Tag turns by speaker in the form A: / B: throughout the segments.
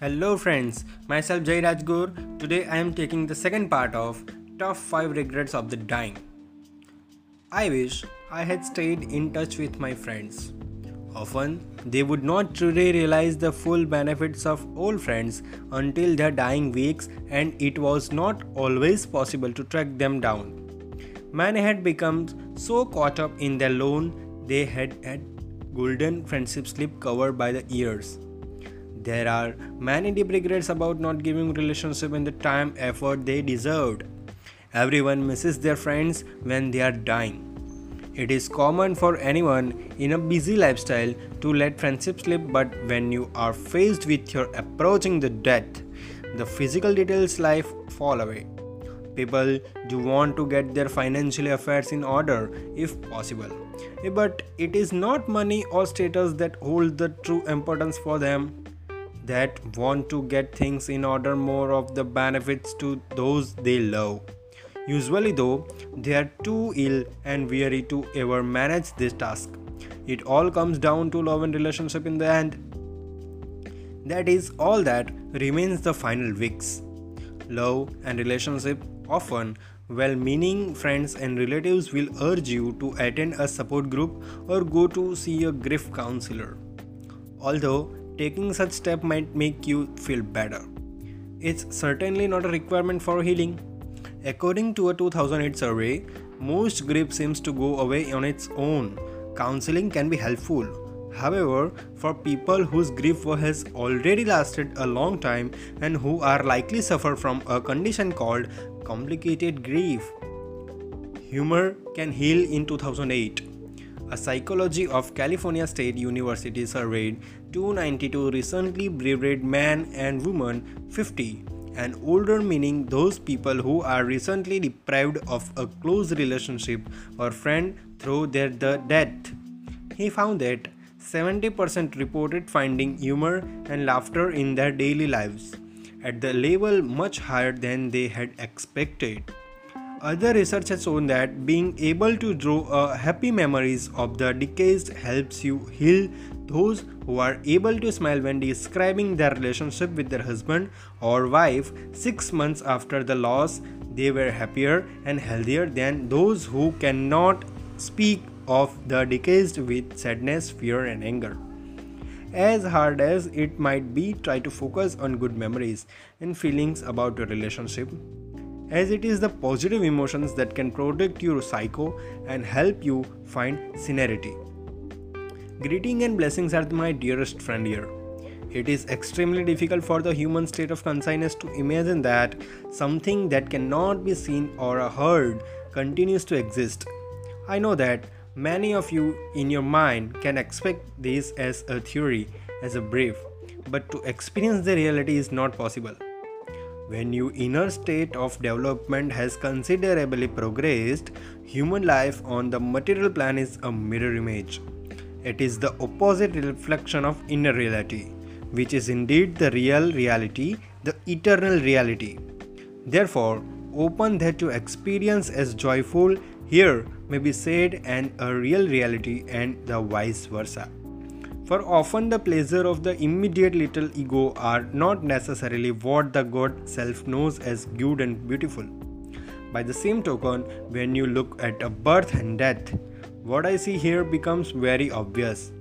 A: Hello friends, myself Jay Rajgur. Today I am taking the second part of Top 5 Regrets of the Dying. I wish I had stayed in touch with my friends. Often, they would not truly realize the full benefits of old friends until their dying weeks, and it was not always possible to track them down. Many had become so caught up in their loan they had had golden friendship slip covered by the years. There are many deep regrets about not giving relationship in the time effort they deserved. Everyone misses their friends when they are dying. It is common for anyone in a busy lifestyle to let friendship slip, but when you are faced with your approaching the death, the physical details life fall away. People do want to get their financial affairs in order if possible. But it is not money or status that hold the true importance for them that want to get things in order more of the benefits to those they love. Usually, though, they are too ill and weary to ever manage this task. It all comes down to love and relationship in the end. That is all that remains the final weeks. Love and relationship often well meaning friends and relatives will urge you to attend a support group or go to see a grief counselor. Although taking such step might make you feel better. It's certainly not a requirement for healing. According to a 2008 survey, most grief seems to go away on its own. Counseling can be helpful. However, for people whose grief has already lasted a long time and who are likely suffer from a condition called complicated grief, humor can heal in 2008. A Psychology of California State University surveyed 292 recently bereaved men and women 50 and older meaning those people who are recently deprived of a close relationship or friend through their death. He found that 70% reported finding humor and laughter in their daily lives, at the level much higher than they had expected. Other research has shown that being able to draw uh, happy memories of the deceased helps you heal those who are able to smile when describing their relationship with their husband or wife 6 months after the loss. They were happier and healthier than those who cannot speak of the deceased with sadness, fear, and anger. As hard as it might be, try to focus on good memories and feelings about your relationship as it is the positive emotions that can protect your psycho and help you find serenity. Greeting and blessings are my dearest friend here. It is extremely difficult for the human state of consciousness to imagine that something that cannot be seen or heard continues to exist. I know that many of you in your mind can expect this as a theory, as a brief, but to experience the reality is not possible. When your inner state of development has considerably progressed, human life on the material plane is a mirror image. It is the opposite reflection of inner reality, which is indeed the real reality, the eternal reality. Therefore, open that to experience as joyful here may be said and a real reality and the vice versa. For often the pleasure of the immediate little ego are not necessarily what the God self knows as good and beautiful. By the same token, when you look at a birth and death, what I see here becomes very obvious.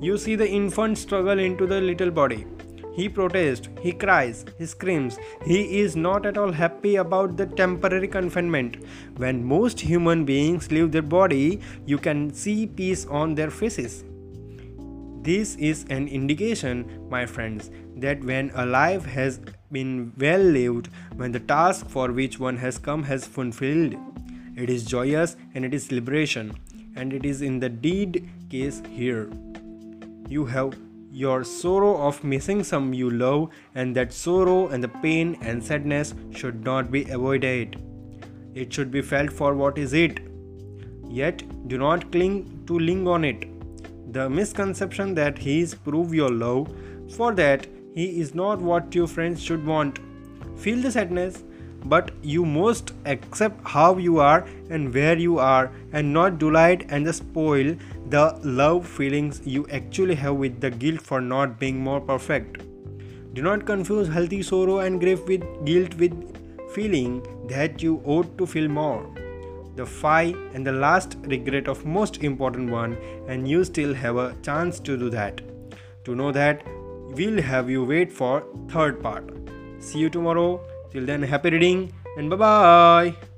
A: You see the infant struggle into the little body. He protests, he cries, he screams. He is not at all happy about the temporary confinement. When most human beings leave their body, you can see peace on their faces. This is an indication, my friends, that when a life has been well lived, when the task for which one has come has fulfilled, it is joyous and it is liberation, and it is in the deed case here. You have your sorrow of missing some you love, and that sorrow and the pain and sadness should not be avoided. It should be felt for what is it. Yet do not cling to ling on it the misconception that he is prove your love. For that he is not what your friends should want. Feel the sadness but you must accept how you are and where you are and not delight and spoil the love feelings you actually have with the guilt for not being more perfect. Do not confuse healthy sorrow and grief with guilt with feeling that you ought to feel more. The five and the last regret of most important one and you still have a chance to do that. To know that we'll have you wait for third part. See you tomorrow. Till then happy reading and bye bye.